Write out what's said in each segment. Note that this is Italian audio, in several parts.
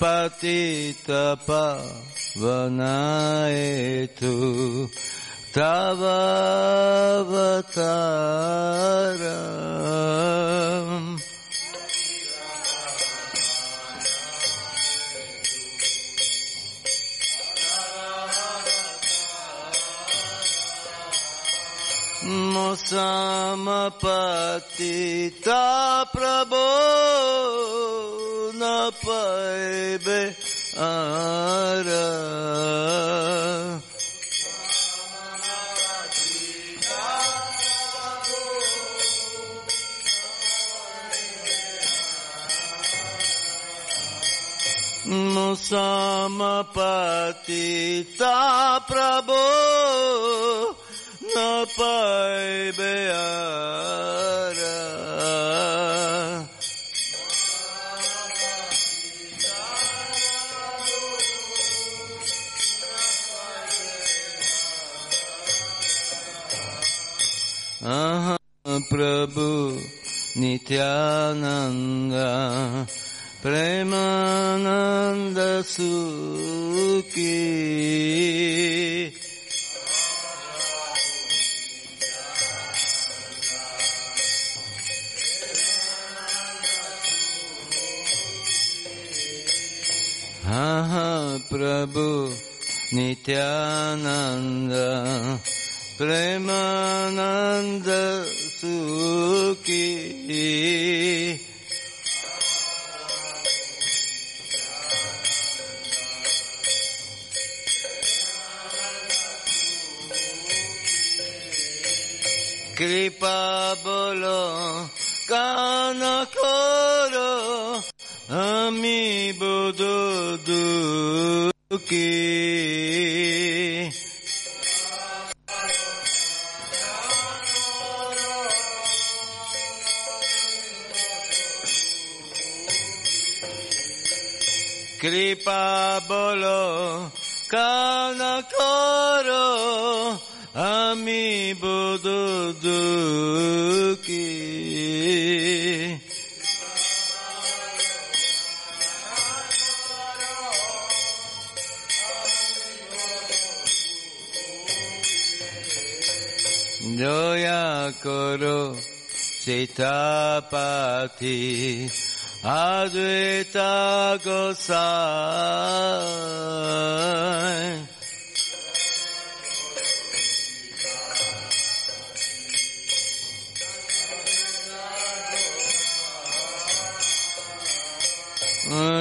पतितपवनाय तु तववतार Samapati ta prabhu na pai be ara. Samapati ta prabhu. না পাইবে আর प्रभु नित्यानन्द प्रेमानन्द सुकी Nityananda Premananda Sukhi Kripa Sitapati Advaita Gosai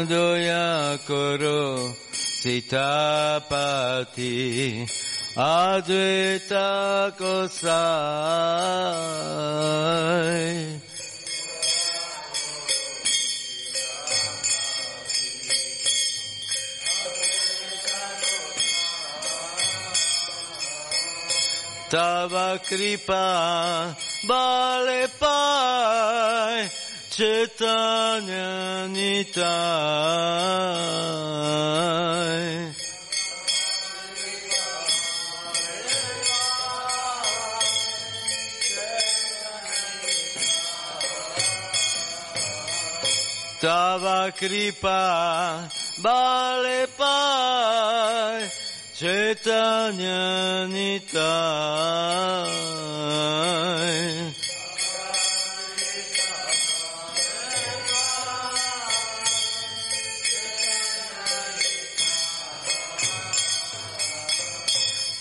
Doya Koro Sitapati Advaita Advaita Gosai. Tava kripa bale pai Chaitanya Nitai Tava kripa bale pai Chaitanya Nitai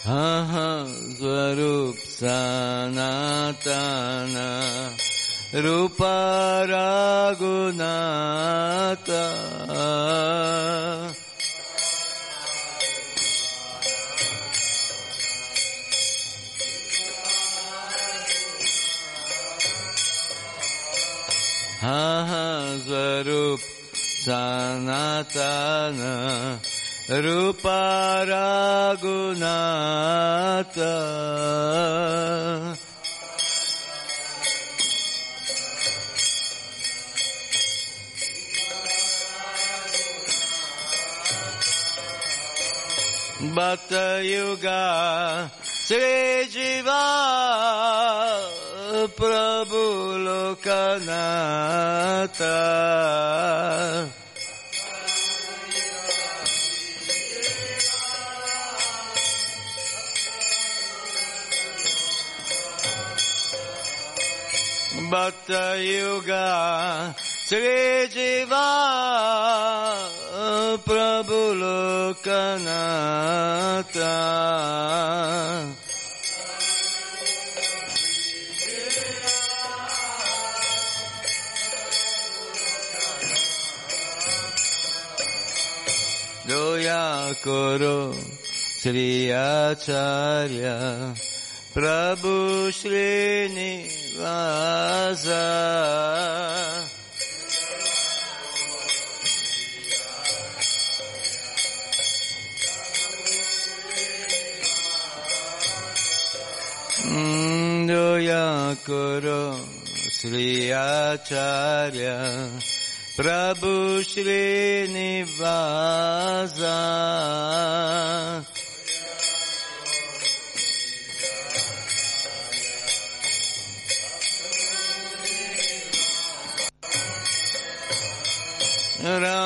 Aha Swarup Sanatana Rupa Raghunata Aha Swarup Sanatana Rupa Raghunata Bhatta Yuga Sri Jiva Prabhu Lokanata Bhatta Lokanata Doya Koro Sri Acharya Prabhu Srinivasa Doya Koro Sri Acharya Prabhu Srinivasa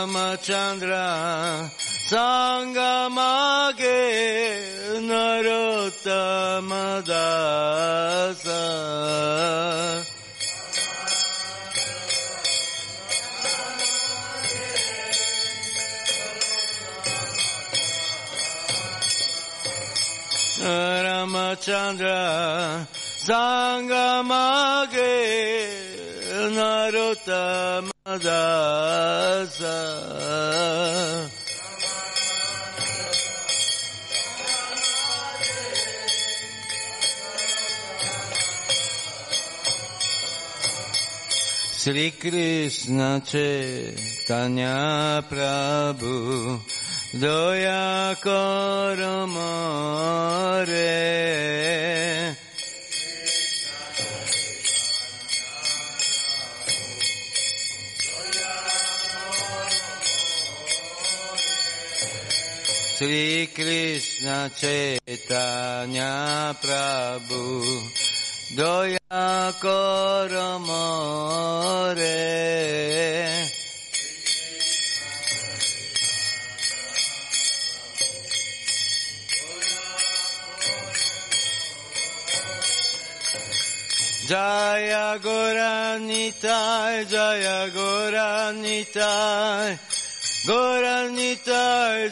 Ramachandra Sangamage उत्तमदास रामचन्द्र सङ्गमागे Narottamdas Sri Krishna Chaitanya Prabhu Doya Koramare Sri Krishna Chaitanya Prabhu Doya Koramare Jaya Goranitai, Jaya Goranitai, Goranitai,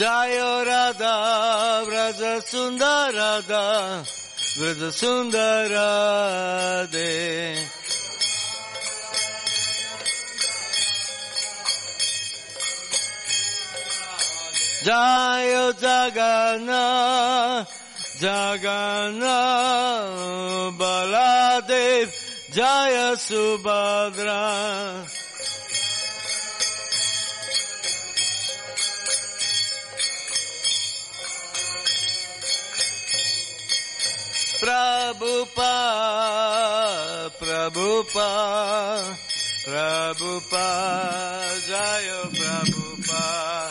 Jaya Goranitai. Jaya Radha, Vraja Sundarada, Vraja Sundarade. Jaya Jagana, Jagana, Baladev, Jaya Subhadra. Prabhupada, Prabhupada, Prabhupada, Jaya Prabhupada.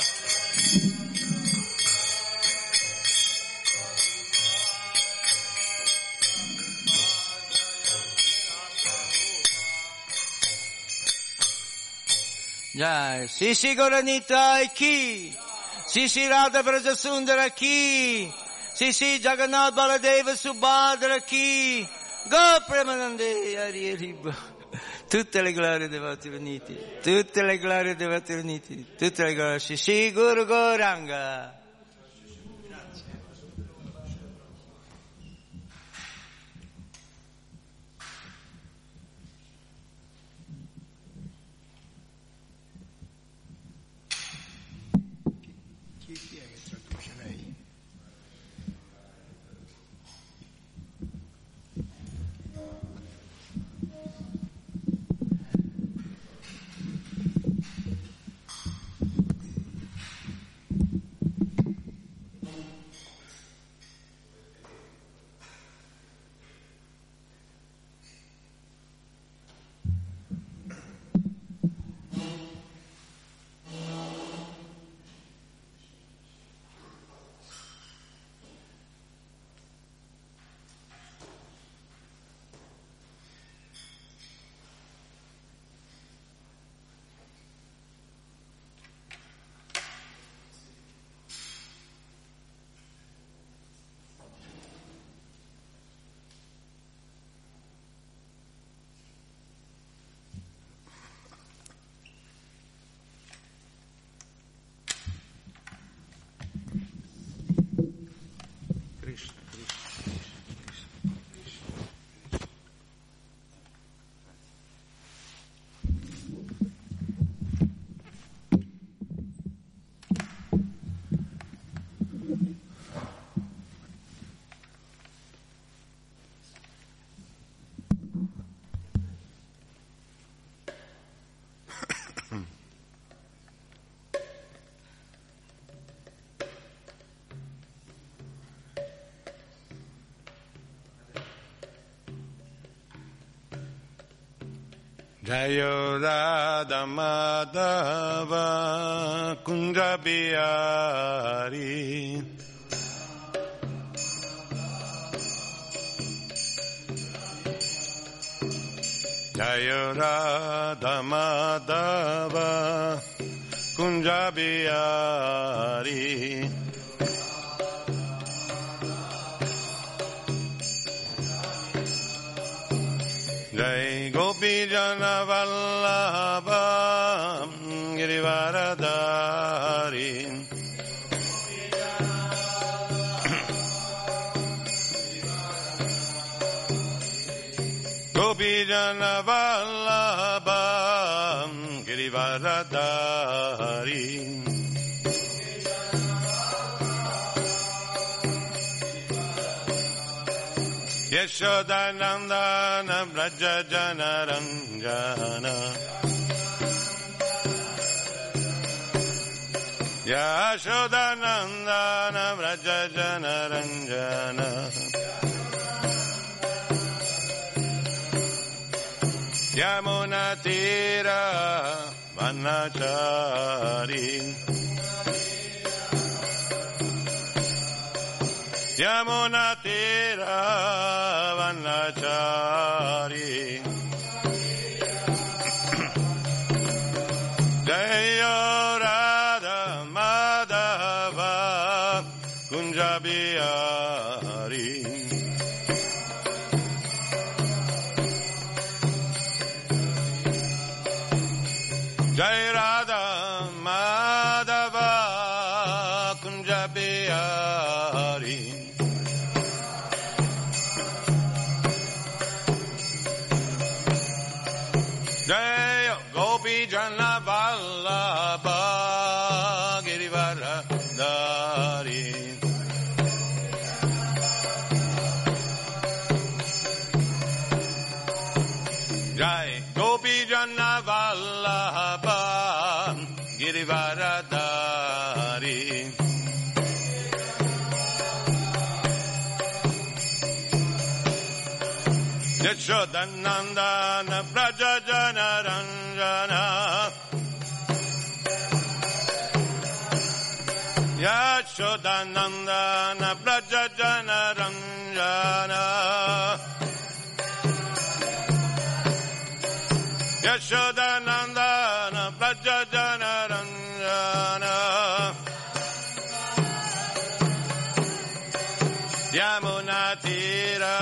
Jai, Sisi Goranitai ki, Sisi Radha Vrajasundara ki, Sisi Jagannath Baladeva Subhadra ki, Go Premanande Hari Bo. Tutte le glorie dei Vati Uniti, tutte le glorie dei Vati Uniti, tutte le glorie, Sisi Guru Goranga. Jayo Radha Madhava Kunja Bihari Jayo Radha Madhava Kunja Vijayanavalabha Girivaradari. यशोदनन्दन व्रज जनरञ्जन यशोदनन्दन व्रज जनरञ्जन यमुनतीरा वनचारी siamo nati ravanacciari. Yashodanandan व्रजनरञ्जन यशोदानन्दन व्रजनरञ्जन यमुनातीरा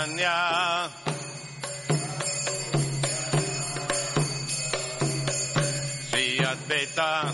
Chaitanya. Sri Advaita.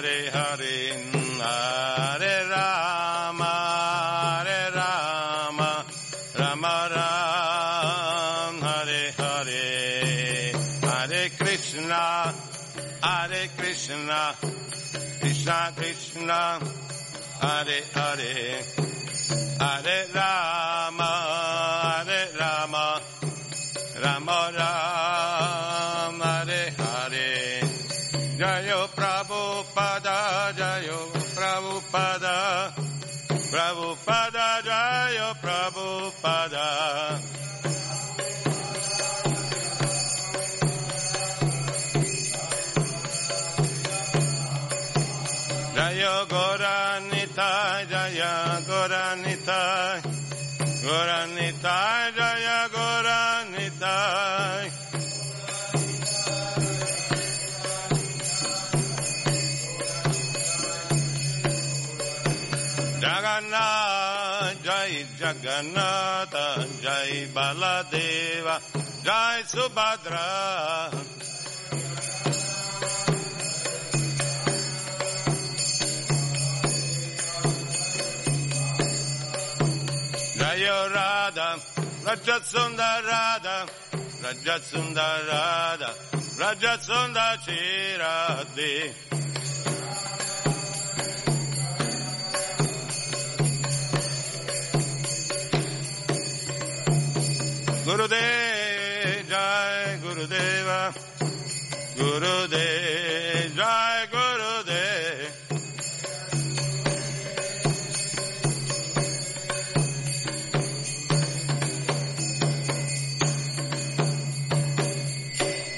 Hare Hare Hare Rama Hare Rama Rama Rama Hare Hare Hare Krishna Hare Krishna Krishna Krishna Hare Hare Hare Rama Baladeva Jai Subhadra. Jaya Radha, Rajat Radha, Rajat Radha, Gurudev, Jai Gurudeva, Gurudev, Jai Gurudev.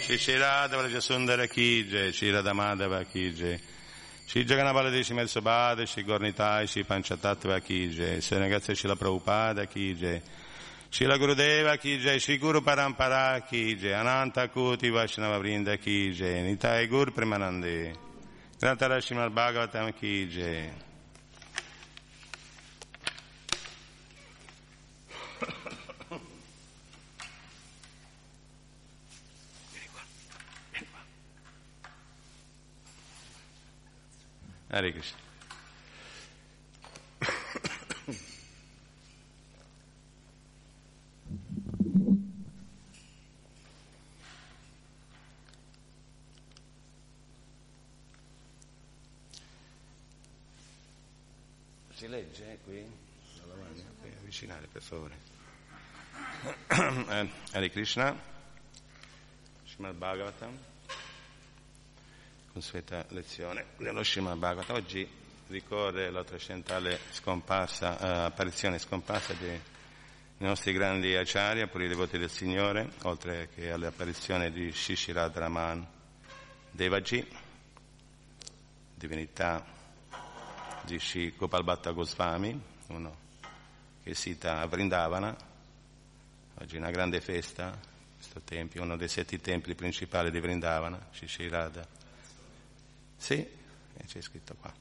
Shri Shri Radha Vrajasundara Ki Jai, Shri Radha Madhava Ki Jai, Shri Jagannabaladesi Melsobhada, Shri Gornitai, Shri Panchatattva Ki Jai, Shri Ragazza Shri Prabhupada Ki Jai, Shri La Gurudeva Ki Jai, Shri Guru Parampara Ki Jai, Ananta Kuti Vaishnava Vrinda Ki Jai, Nitai Gur Premanande, Grantara Srimad Bhagavatam Ki Jai. Hare Krishna. Si legge qui? Dalla lavagna? Qui, avvicinare per favore. Eh, Hare Krishna, Srimad Bhagavatam consueta lezione dello Srimad Bhagavatam. Oggi ricorre la trascendentale scomparsa, eh, apparizione scomparsa dei, nostri grandi acharya, pure i devoti del Signore, oltre che all'apparizione di Shishirad Raman Devaji, divinità di Shri Gopal Bhatta Goswami, uno che sita a Vrindavana. Oggi è una grande festa, questo tempio, uno dei sette templi principali di Vrindavana, Shishirada. Sì, c'è scritto qua.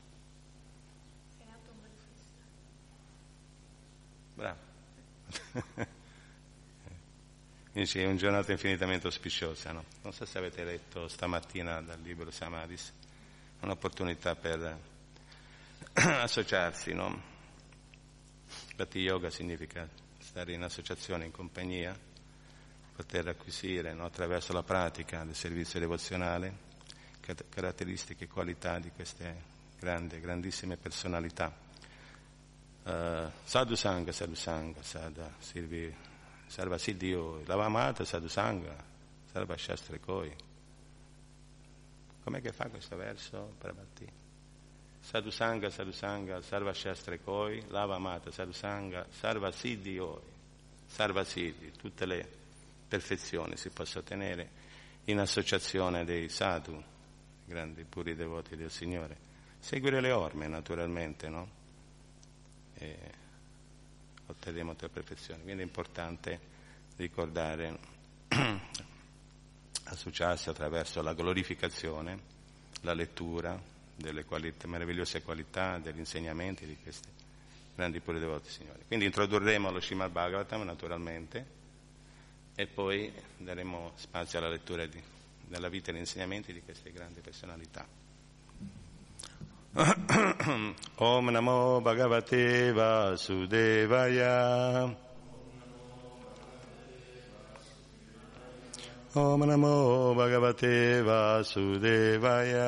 Bravo. Quindi è una giornata infinitamente auspiciosa, no? Non so se avete letto stamattina dal libro Samadis, un'opportunità per associarsi, no? Bhakti Yoga significa stare in associazione, in compagnia, poter acquisire no? attraverso la pratica del servizio devozionale caratteristiche e qualità di queste grandi, grandissime personalità. Uh, sadhu Sangha, Sadhu Sangha, Sada, Sirvi, Sarva Siddhio, Lavamata, Sadhu Sangha, Sarva Shastra Koi. Com'è che fa questo verso? Sadhu Sangha, Sadhu Sangha, Sarva Shastra Koi, Lavamata, Sadhu Sangha, Sarva Siddhio, Sarva Siddhi, tutte le perfezioni si possono ottenere in associazione dei sadhu, grandi puri devoti del Signore. Seguire le orme, naturalmente, no? E otterremo le perfezioni. Quindi è importante ricordare, associarsi attraverso la glorificazione, la lettura delle qualità, meravigliose qualità, degli insegnamenti di questi grandi puri devoti del Signore. Quindi introdurremo lo Srimad Bhagavatam, naturalmente, e poi daremo spazio alla lettura di, della vita e degli insegnamenti di queste grandi personalità. Om Namo Bhagavate Vasudevaya. Om Namo Bhagavate Vasudevaya.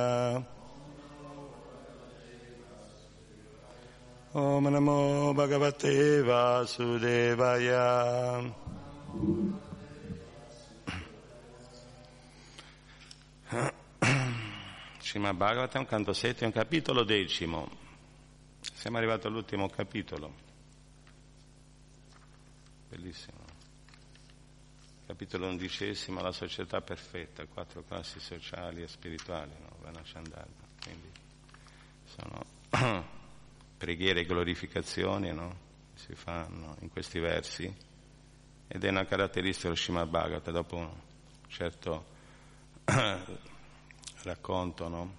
Om Namo Bhagavate Vasudevaya. Srimad Bhagavatam, canto settimo, capitolo decimo. Siamo arrivati all'ultimo capitolo. Bellissimo. Capitolo undicesimo, la società perfetta, quattro classi sociali e spirituali, no? Quindi sono preghiere e glorificazioni, no? Si fanno in questi versi ed è una caratteristica dello Srimad Bhagavata, dopo un certo racconto, no?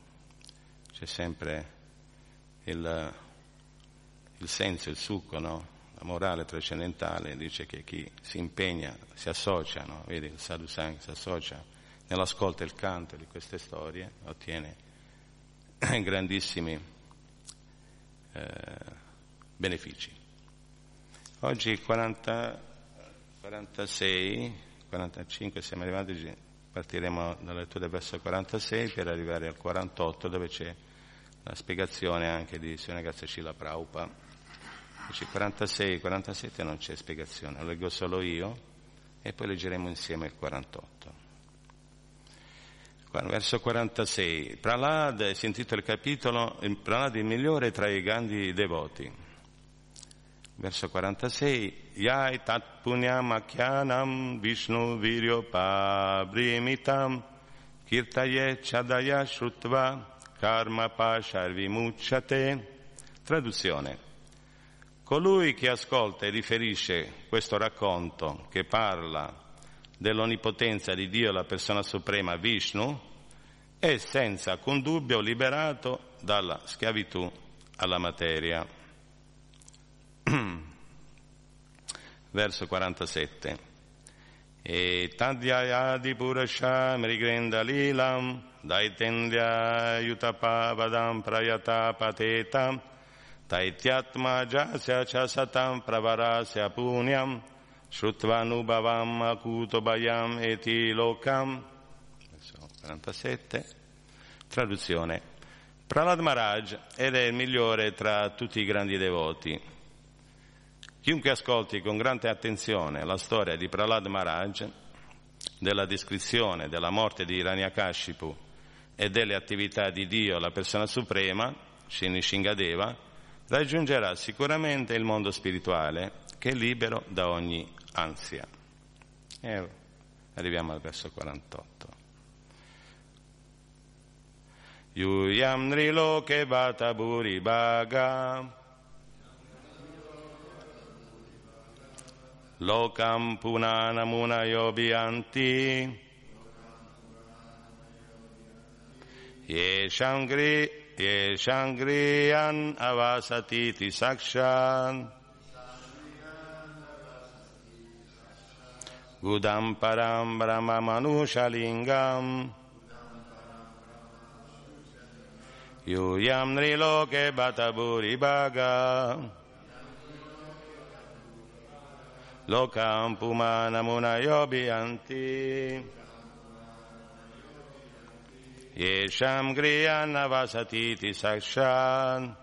C'è sempre il, il senso, il succo, no? La morale trascendentale dice che chi si impegna, si associa? Vedi, il sadhu sang si associa nell'ascolto e il canto di queste storie, ottiene grandissimi benefici. Oggi 40, 46, 45 siamo arrivati Partiremo dalla lettura verso 46 per arrivare al 48 dove c'è la spiegazione anche di Signore Gazzacilla Praupa. Invece 46 e 47 non c'è spiegazione, lo leggo solo io e poi leggeremo insieme il 48. Verso 46. Pralad, si intitola il capitolo, Pralad il migliore tra i grandi devoti. Verso 46. Yai tat punyam akyanam vishnu viryo pabrimitam kirtaye chadaya shrutva karma pasharvimucciate. Traduzione. Colui che ascolta e riferisce questo racconto che parla dell'onnipotenza di Dio, la persona suprema Vishnu, è senza alcun dubbio liberato dalla schiavitù alla materia. Verso 47. E tadhyayadi purasha mrigrenda lilam daitendya yutapavadam prayata patetam taityatma jasya cha satam pravarasya punyam shrutvanubhavam akuto bayam eti lokam. Verso 47. Traduzione. Prahlad Maharaj ed è il migliore tra tutti i grandi devoti. Chiunque ascolti con grande attenzione la storia di Prahlad Maharaj, della descrizione della morte di Hiranyakashipu e delle attività di Dio, la persona suprema, Shini Shingadeva, raggiungerà sicuramente il mondo spirituale che è libero da ogni ansia. E arriviamo al verso 48. Yuyam Nriloke Vata Bhuribaga Lokam Punanamuna Yobianti Yeshangri Yeshangriyan Avasatiti Sakshan Gudam Param Brahma Manushalingam. Yuyam Nriloke Bhataburi Bhaga Lokam Pumana Munayobianti Yesham Griyana Vasatiti Sakshan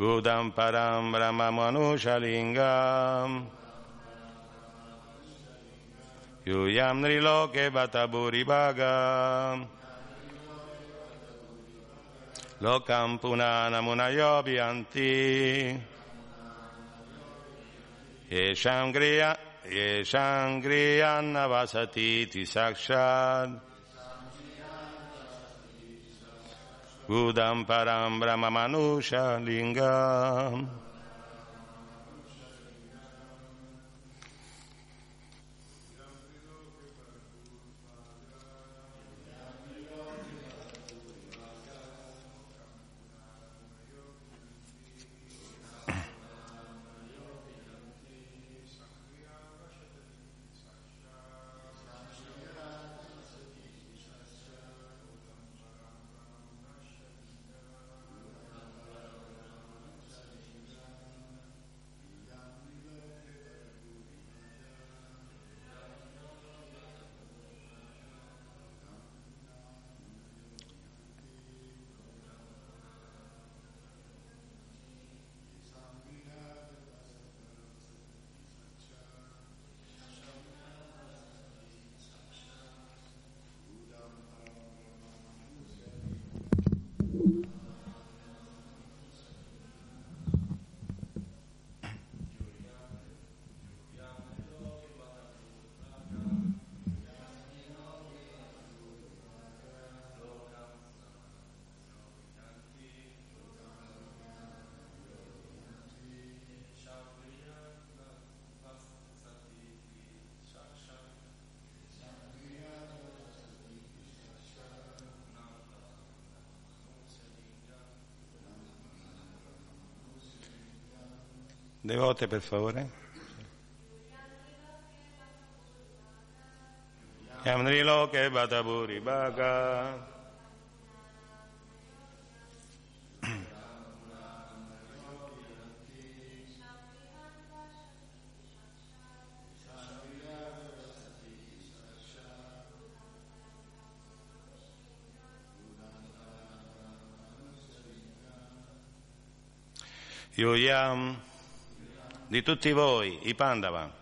Gudam Param Brahma Manushalingam Yuyam Niloke Bhataburi Bhagam Lokam Punana Munayobianti Yesham Griya Yesham Griyanna Vasatiti Sakshad Gudam Param Brahma Manusha Lingam Devote per favore. Yamriloke Bataburi Bhaga. Yoyam di tutti voi, i Pandava,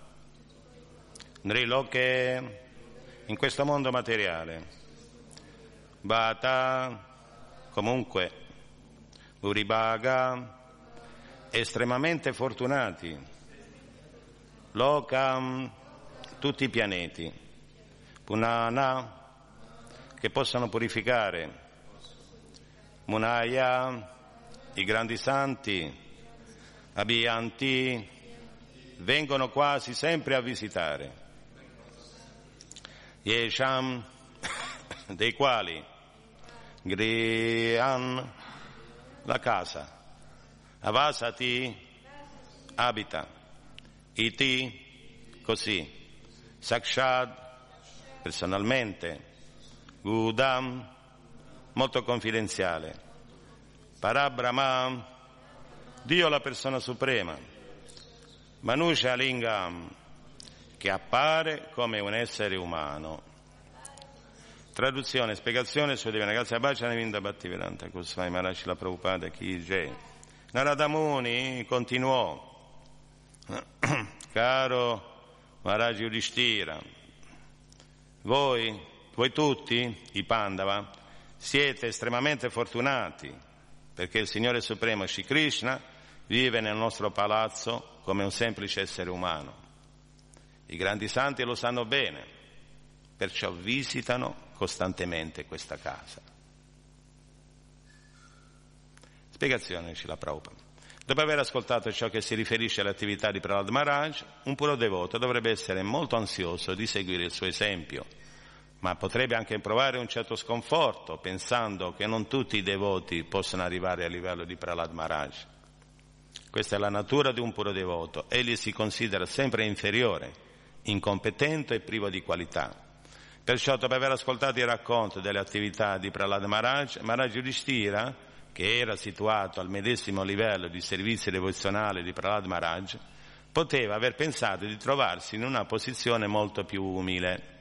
Nriloke in questo mondo materiale, Bata comunque, Uribaga estremamente fortunati, Lokam tutti i pianeti, Punana che possano purificare, Munaya i grandi santi, Abhiyanti vengono quasi sempre a visitare. Yesham, dei quali? Grihan, la casa, Avasati, abita, Iti, così, Sakshad, personalmente, Gudam, molto confidenziale, Parabrahma, Dio la persona suprema, Manusha Lingam, che appare come un essere umano. Traduzione, spiegazione su Divina Grazia Bhajana Vinda Bhattivedanta Kusvai Maharaj la Prabhupada Ki Jai. Narada Muni continuò, caro Maharaj Yudhishthira, voi, voi tutti, i Pandava, siete estremamente fortunati perché il Signore Supremo Shri Krishna vive nel nostro palazzo come un semplice essere umano. I grandi santi lo sanno bene, perciò visitano costantemente questa casa. Spiegazione la Prabhupada. Dopo aver ascoltato ciò che si riferisce all'attività di Prahlad Maharaj, un puro devoto dovrebbe essere molto ansioso di seguire il suo esempio, ma potrebbe anche provare un certo sconforto pensando che non tutti i devoti possono arrivare a livello di Prahlad Maharaj. Questa è la natura di un puro devoto. Egli si considera sempre inferiore, incompetente e privo di qualità. Perciò, dopo aver ascoltato il racconto delle attività di Prahlad Maharaj, Maharaj Yudhishthira, che era situato al medesimo livello di servizio devozionale di Prahlad Maharaj, poteva aver pensato di trovarsi in una posizione molto più umile.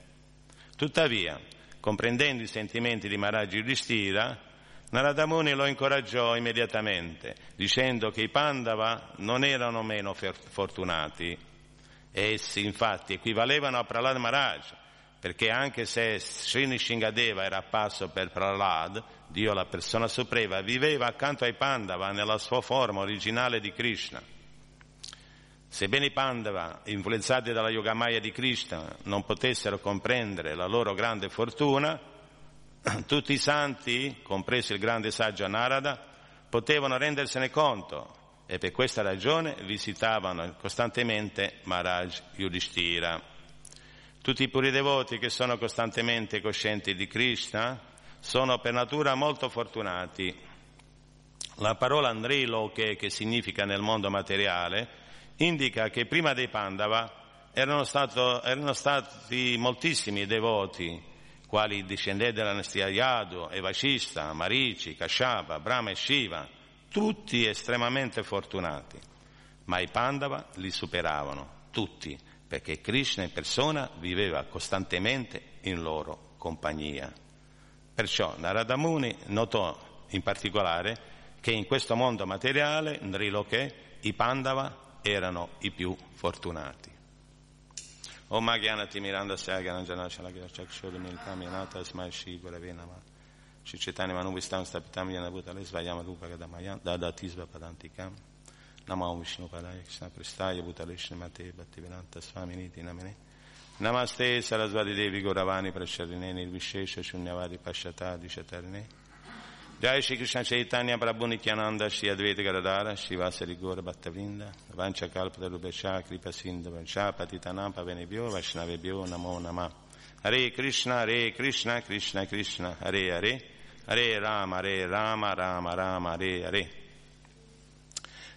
Tuttavia, comprendendo i sentimenti di Maharaj Yudhishthira, Narada Muni lo incoraggiò immediatamente, dicendo che i Pandava non erano meno fortunati. Essi infatti equivalevano a Prahlad Maharaj, perché anche se Srini Shingadeva era apparso per Prahlad, Dio la persona suprema, viveva accanto ai Pandava nella sua forma originale di Krishna. Sebbene i Pandava, influenzati dalla Yogamaya di Krishna, non potessero comprendere la loro grande fortuna, tutti i santi, compreso il grande saggio Narada, potevano rendersene conto e per questa ragione visitavano costantemente Maharaj Yudhishthira. Tutti i puri devoti che sono costantemente coscienti di Krishna sono per natura molto fortunati. La parola Andriloke, che significa nel mondo materiale, indica che prima dei Pandava erano, stato, erano stati moltissimi devoti quali discendenti della dinastia Yadu, Evacista, Marici, Kashyapa, Brahma e Shiva, tutti estremamente fortunati. Ma i Pandava li superavano, tutti, perché Krishna in persona viveva costantemente in loro compagnia. Perciò Narada Muni notò in particolare che in questo mondo materiale, Nriloke, i Pandava erano i più fortunati. ओम ज्ञानतिमिरांधस्य ज्ञानञ्जनाशलागिर चक्षुर्मिलितां येन तस्मै श्रीगुरवे नमः श्रीचैतन्यमनुविष्टां स्थापितां येन भूतले स्वयमरूपगदमया ददति स्वपदान्तिकां नमो विष्णुपदाय कृष्णकृष्णाय भूतले श्रीमते भक्तिवेदान्तस्वामिनीति नमिने नमस्ते सरस्वती देवी गौरवाणी प्रशरिणे निर्विशेष शून्यवादी Jai Shri Krishna Chaitanya Prabhu Nityananda Shri Advaita Gadadara Shri Vasari Gora Bhattavinda Vancha Kalpa Darubhasha Kripa Sindhu Vancha Patitanam Pavenebhyo Vaishnavebhyo Namo Nama Hare Krishna Hare Krishna Krishna Krishna Hare Hare Hare Rama Hare Rama Rama Rama Hare Hare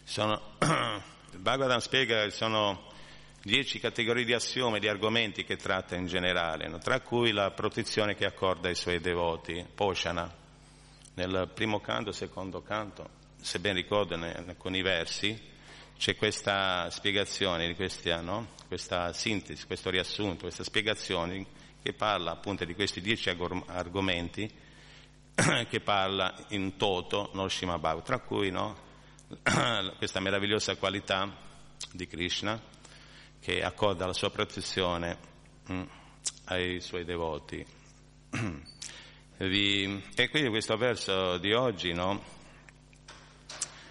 sono, Bhagavatam spiega che sono dieci categorie di assiome, di argomenti che tratta in generale, no? tra cui la protezione che accorda ai suoi devoti, Poshana, nel primo canto, secondo canto, se ben ricordo, in alcuni versi, c'è questa spiegazione questa, no? questa sintesi, questo riassunto, questa spiegazione che parla appunto di questi dieci argomenti che parla in toto no Shimabhav, tra cui no, questa meravigliosa qualità di Krishna che accorda la sua protezione mm, ai suoi devoti. e quindi questo verso di oggi no,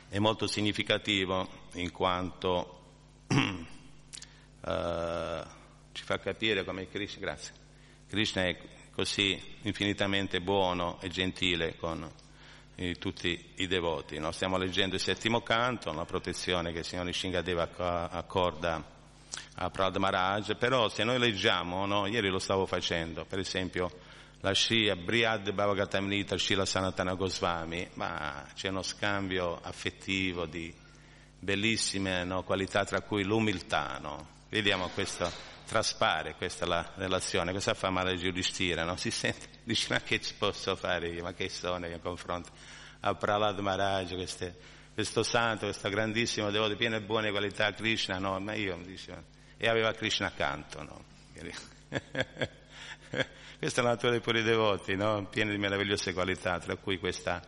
è molto significativo in quanto uh, ci fa capire come Krishna, grazie, Krishna è così infinitamente buono e gentile con eh, tutti i devoti. No? Stiamo leggendo il settimo canto, la protezione che il Signore Shingadeva accorda a Prad Maharaj, però se noi leggiamo, no? ieri lo stavo facendo, per esempio la Shri Brihad Bhavagatamrita Shila Sanatana Goswami, ma c'è uno scambio affettivo di bellissime no, qualità tra cui l'umiltà, no? Vediamo questo, traspare questa la relazione, cosa fa male Giudistira, no? Si sente, dice ma che ci posso fare io, ma che sono io in confronto a Prahlad Maharaj, queste, questo santo, questo grandissimo devoto, pieno di buone qualità, Krishna, no, ma io, dice, e aveva Krishna accanto, no? Questa è la natura dei puri devoti, no? piena di meravigliose qualità, tra cui questa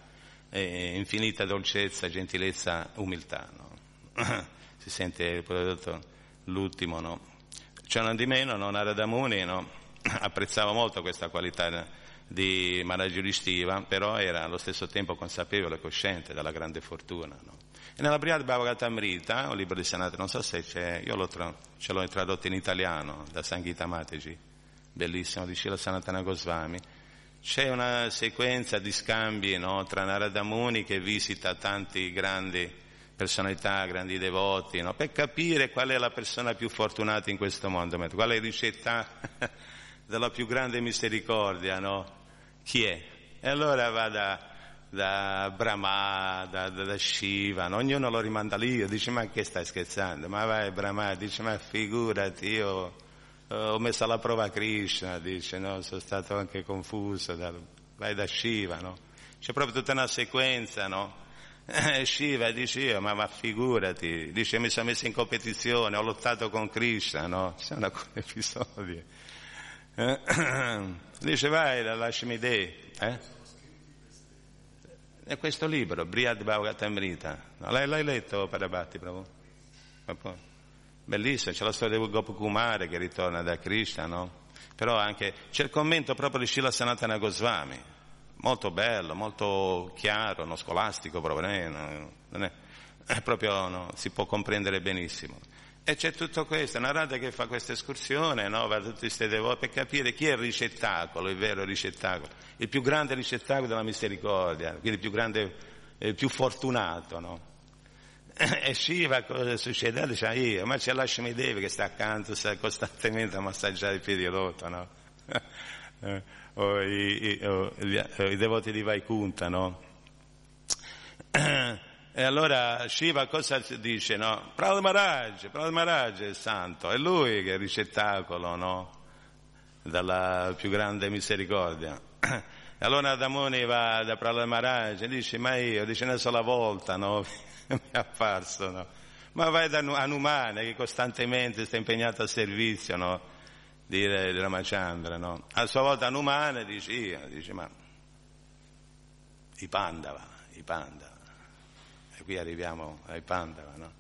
eh, infinita dolcezza, gentilezza, umiltà. No? si sente prodotto l'ultimo, no? C'è non di meno, no? Narada Muni no? apprezzava molto questa qualità di Marajuristiva, però era allo stesso tempo consapevole e cosciente della grande fortuna. No? E nella Brihad Bhavagatamrita, un libro di Sanat, non so se c'è, io l'ho tra, ce l'ho tradotto in italiano da Sanghita Mateji, bellissimo di Shila Sanatana Goswami, c'è una sequenza di scambi no, tra Narada Muni che visita tanti grandi personalità, grandi devoti, no, per capire qual è la persona più fortunata in questo mondo, qual è la ricetta della più grande misericordia, no? Chi è? E allora va da, da Brahma, da, da, da Shiva, no? ognuno lo rimanda lì, dice ma che stai scherzando? Ma vai Brahma, dice ma figurati, io ho messo alla prova Krishna, dice, no? sono stato anche confuso, da, vai da Shiva, no? C'è proprio tutta una sequenza, no? Eh, Shiva dice io, ma, ma, figurati, dice mi sono messo in competizione, ho lottato con Krishna, no? Ci sono alcuni episodi. Eh? Dice vai, lasciami idee. Eh? È questo libro, Brihad Bhagavatamrita. L'hai, l'hai letto, Parabatti, proprio? Bellissimo, c'è la storia di Gopakumare che ritorna da Krishna, no? Però anche c'è il commento proprio di Shila Sanatana Goswami, molto bello, molto chiaro, no? scolastico proprio, non è, è proprio, no? si può comprendere benissimo. E c'è tutto questo, Narada che fa questa escursione, no? va tutti questi devoti per capire chi è il ricettacolo, il vero ricettacolo, il più grande ricettacolo della misericordia, quindi il più grande, il più fortunato, no? E Shiva cosa succede? Dice io, ma ce lasciami Devi che sta accanto, sta costantemente a massaggiare i piedi rotto, no? o, i, i, o, i, devoti di Vaikunta, no? E allora Shiva cosa dice, no? Prahlad Maharaj, è il santo, è lui che è il ricettacolo, no? Dalla più grande misericordia. E allora Adamoni va da Prahlad Maharaj e dice, ma io, dice una sola volta, no? mi è apparso, no? Ma vai da Anumane che costantemente sta impegnato a servizio, no? Di, di Ramachandra, no? A sua volta Anumane dice, io, dice, ma i Pandava, i Pandava. E qui arriviamo ai Pandava, no?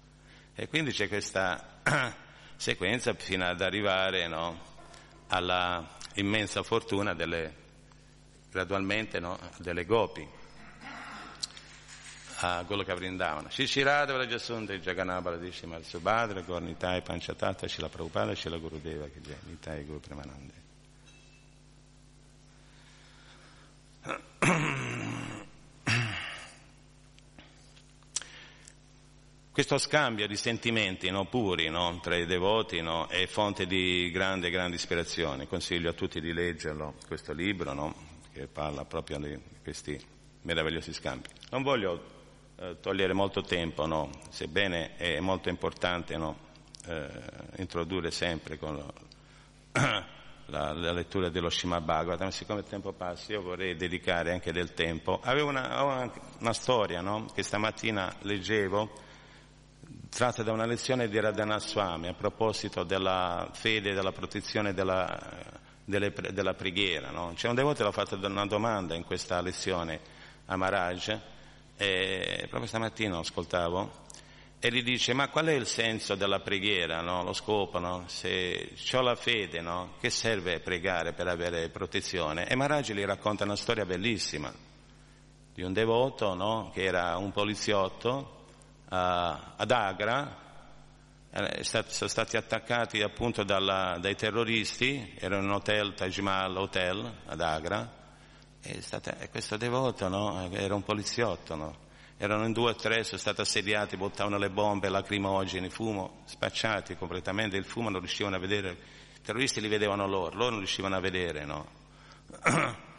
E quindi c'è questa sequenza fino ad arrivare, no? Alla immensa fortuna delle, gradualmente, no? Delle gopi a Goloka Vrindavana. Shishirada Vrajasunda Jagannath Baladeshi Marsubhadra Gornitai Panchatata Shila Prabhupada Shila Gurudeva Nitai Guru Premanande. Questo scambio di sentimenti no, puri no, tra i devoti no, è fonte di grande, grande ispirazione. Consiglio a tutti di leggerlo, questo libro che parla proprio di questi meravigliosi scambi. Non voglio eh, togliere molto tempo, no? sebbene è molto importante no? eh, introdurre sempre con la, la, lettura dello Shima Bhagavatam, siccome il tempo passa io vorrei dedicare anche del tempo. Avevo una, una, una storia no? che stamattina leggevo, tratta da una lezione di Radhana Swami a proposito della fede e della protezione della, delle, della preghiera. C'è un devoto che ha fatto una domanda in questa lezione a Maharaj e proprio stamattina lo ascoltavo, e gli dice ma qual è il senso della preghiera, no? lo scopo, no? se ho la fede, no? che serve pregare per avere protezione? E Maharaj gli racconta una storia bellissima di un devoto che era un poliziotto uh, ad Agra, eh, sono stati attaccati appunto dalla, dai terroristi, era un hotel, Taj Mahal Hotel ad Agra, stata, questo devoto no? era un poliziotto, no? erano in due o tre, sono stati assediati, buttavano le bombe, lacrimogeni, fumo, spacciati completamente, il fumo non riuscivano a vedere, i terroristi li vedevano loro, loro non riuscivano a vedere. No?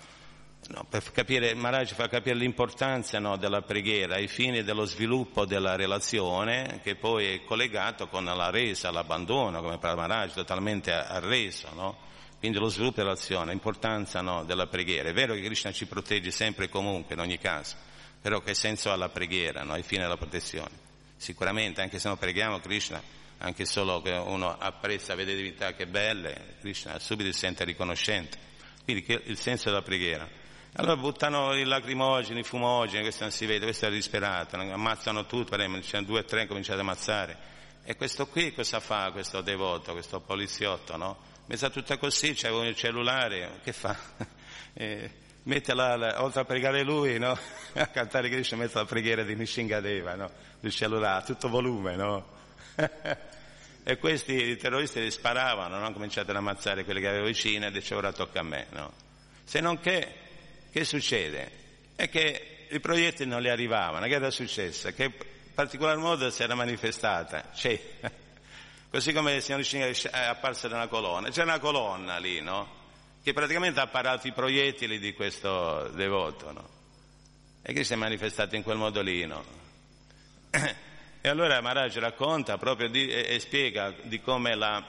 No, per capire, Maharaj fa capire l'importanza no, della preghiera ai fini dello sviluppo della relazione che poi è collegato con la resa, l'abbandono, come parla Maharaj, totalmente arreso. No? Quindi lo sviluppo dell'azione, l'importanza no, della preghiera. È vero che Krishna ci protegge sempre e comunque, in ogni caso, però che senso ha la preghiera, no, ai fini della protezione? Sicuramente, anche se non preghiamo Krishna, anche solo che uno apprezza, vede divinità che belle, Krishna subito si sente riconoscente. Quindi che, il senso della preghiera. Allora buttano i lacrimogeni, i fumogeni, questo non si vede, questo è disperato, ammazzano tutto, c'erano due o tre, cominciano ad ammazzare. E questo qui cosa fa, questo devoto, questo poliziotto, no? Messa tutta così, c'è un cellulare, che fa? Eh, mette la, oltre a pregare lui, no? a cantare Krishna, mette la preghiera di Nishingadeva, no? Il cellulare, tutto volume, no? e questi terroristi li sparavano, no? Cominciate ad ammazzare quelli che avevo vicino e dice ora tocca a me, no? Se non che, che succede? È che i proiettili non li arrivavano, che era successo? Che in particolar modo si era manifestata, c'è, Così come il signor Schinga è apparsa da una colonna. C'è una colonna lì, no? Che praticamente ha parato i proiettili di questo devoto, no? E che si è manifestato in quel modo lì, no? E allora Maharaj racconta proprio di, e, e, spiega di come la,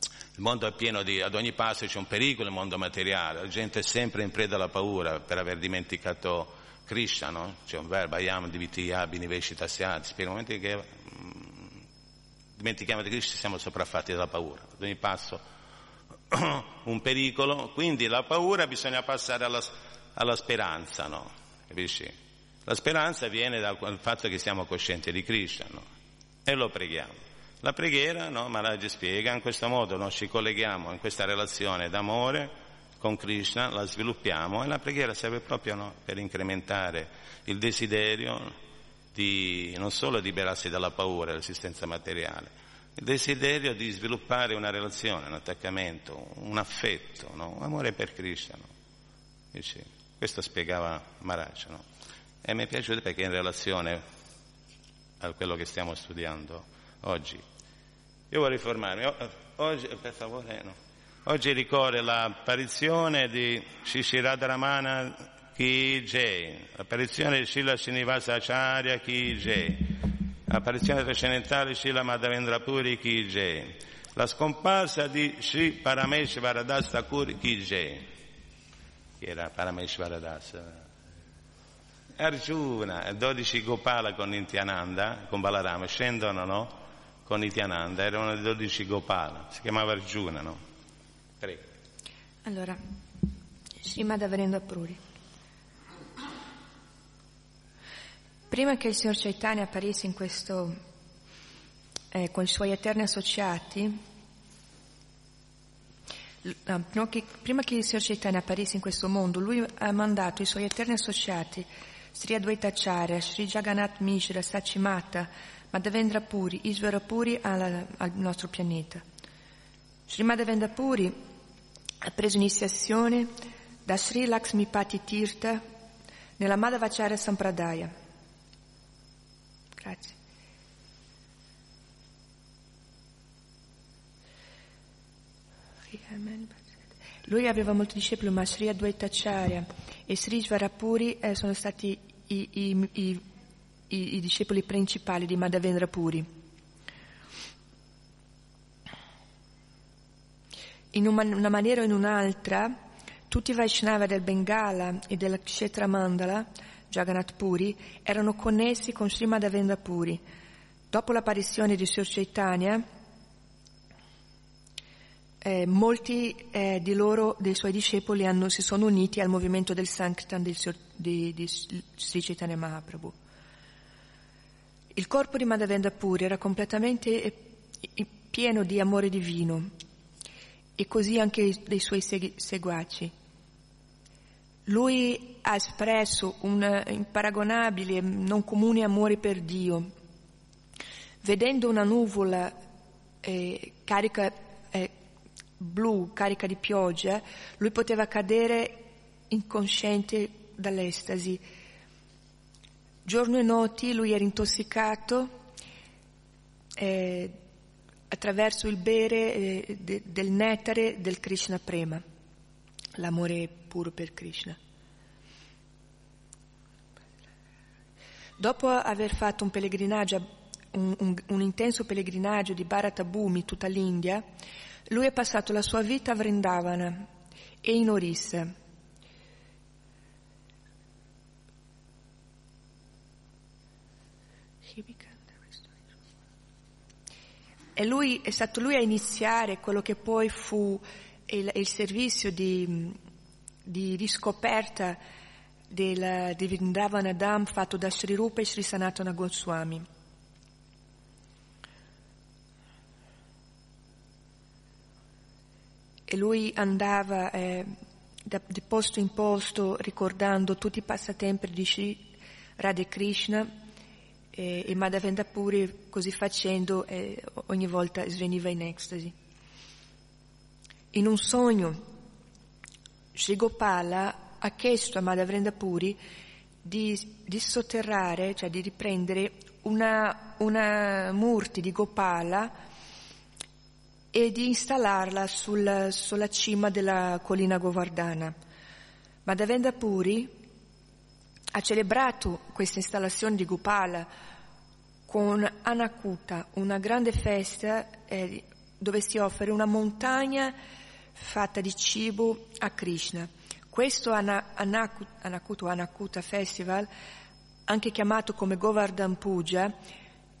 il mondo è pieno di, ad ogni passo c'è un pericolo, il mondo materiale, la gente è sempre in preda alla paura per aver dimenticato Krishna, no? C'è un verbo, ayam diviti abini veshita siati, spiega un momento che dimentichiamo di Cristo siamo sopraffatti dalla paura. Ad ogni passo un pericolo, quindi la paura bisogna passare alla, alla speranza, no? Capisci? La speranza viene dal fatto che siamo coscienti di Cristo, no? E lo preghiamo. La preghiera, no? Maharaj spiega, in questo modo noi ci colleghiamo in questa relazione d'amore con Krishna, la sviluppiamo e la preghiera serve proprio no? per incrementare il desiderio di non solo liberarsi dalla paura, dall'esistenza materiale, il desiderio di sviluppare una relazione, un attaccamento, un affetto, no? un amore per Krishna. No? Questo spiegava Maharaj. No? E mi è piaciuto perché in relazione a quello che stiamo studiando oggi. Io vorrei fermarmi. Oggi, per favore, no. Oggi ricorre l'apparizione di Shishiradaramana Ki Jai, apparizione di Srila Srinivasa Acharya Ki Jai, apparizione trascendentale di Srila Madhavendra Puri Ki Jai, la scomparsa di Sri Parameshvara Das Thakur Ki Jai, che era Parameshvara Das, Arjuna, 12 Gopala con Nityananda, con Balarama, scendono no? con Nityananda, erano 12 Gopala, si chiamava Arjuna, no? Prego. Allora, Srimad Avarendra Puri. Prima che il signor Chaitanya apparisse in questo, eh, con i suoi eterni associati, no, che, prima che il signor Chaitanya apparisse in questo mondo, lui ha mandato i suoi eterni associati, Sri Advaita Acharya, Sri Jagannath Mishra, Sachimata, Madhavendra Puri, Isvara Puri al, al nostro pianeta. Sri Madhavendra Puri ha preso iniziazione da Sri Lakshmipati Tirtha nella Madhavacharya Sampradaya Grazie. Lui aveva molti discepoli, ma Sri Advaita Acharya e Sri Svarapuri eh, sono stati i, i, i, i, i discepoli principali di Madhavendra Puri. In una maniera o in un'altra, tutti i Vaishnava del Bengala e della Kshetra Mandala, Jagannath Puri, erano connessi con Sri Madhavendra Puri. Dopo l'apparizione di Sri Chaitanya, eh, molti eh, di loro, dei suoi discepoli, hanno, si sono uniti al movimento del Sankirtan di, di, di Sri Chaitanya Mahaprabhu. Il corpo di Madhavendra Puri era completamente eh, pieno di amore divino e così anche dei suoi seguaci. Lui ha espresso un imparagonabile, non comune amore per Dio. Vedendo una nuvola eh, carica eh, blu, carica di pioggia, lui poteva cadere incosciente dall'estasi. Giorno e notte lui era intossicato eh, attraverso il bere eh, de, del nettare del Krishna Prema, l'amore puro per Krishna. Dopo aver fatto un un, un, un intenso pellegrinaggio di Bharata Bhumi, tutta l'India, lui ha passato la sua vita a Vrindavana e in Orissa. E lui, è stato lui a iniziare quello che poi fu il, il servizio di, di riscoperta del, di Vrindavana Dham fatto da Sri Rupa e Sri Sanatana Goswami. E lui andava eh, da, di posto in posto ricordando tutti i passatempi di Sri Radhe Krishna e, e Madhavendra Puri così facendo eh, ogni volta sveniva in estasi. In un sogno Sri Gopala ha chiesto a Madhavendra Puri di, di sotterrare, cioè di riprendere una, una murti di Gopala e di installarla sul, sulla cima della collina Govardhana. Madhavendra Puri ha celebrato questa installazione di Gopala con Anakuta, una grande festa eh, dove si offre una montagna fatta di cibo a Krishna. Questo Anakuta, Anakuta Festival, anche chiamato come Govardhan Puja,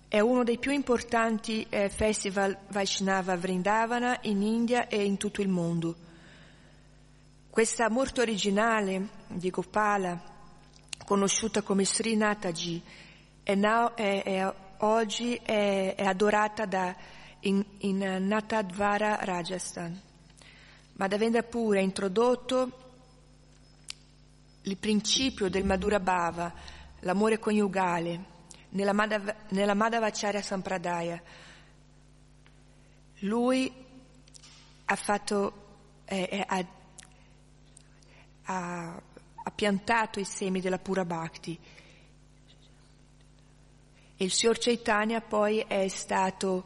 è uno dei più importanti eh, festival Vaishnava Vrindavana in India e in tutto il mondo. Questa morte originale di Gopala conosciuta come Sri Nataji, è, now, è, è oggi è, adorata da, in, in Natadvara, Rajasthan. Madhavendra Pura ha introdotto il principio del Madhura Bhava, l'amore coniugale, nella, Madhav, nella Madhavacharya Sampradaya. Lui ha fatto, eh, ha, ha ha piantato i semi della pura bhakti. E il Signor Chaitanya poi è stato,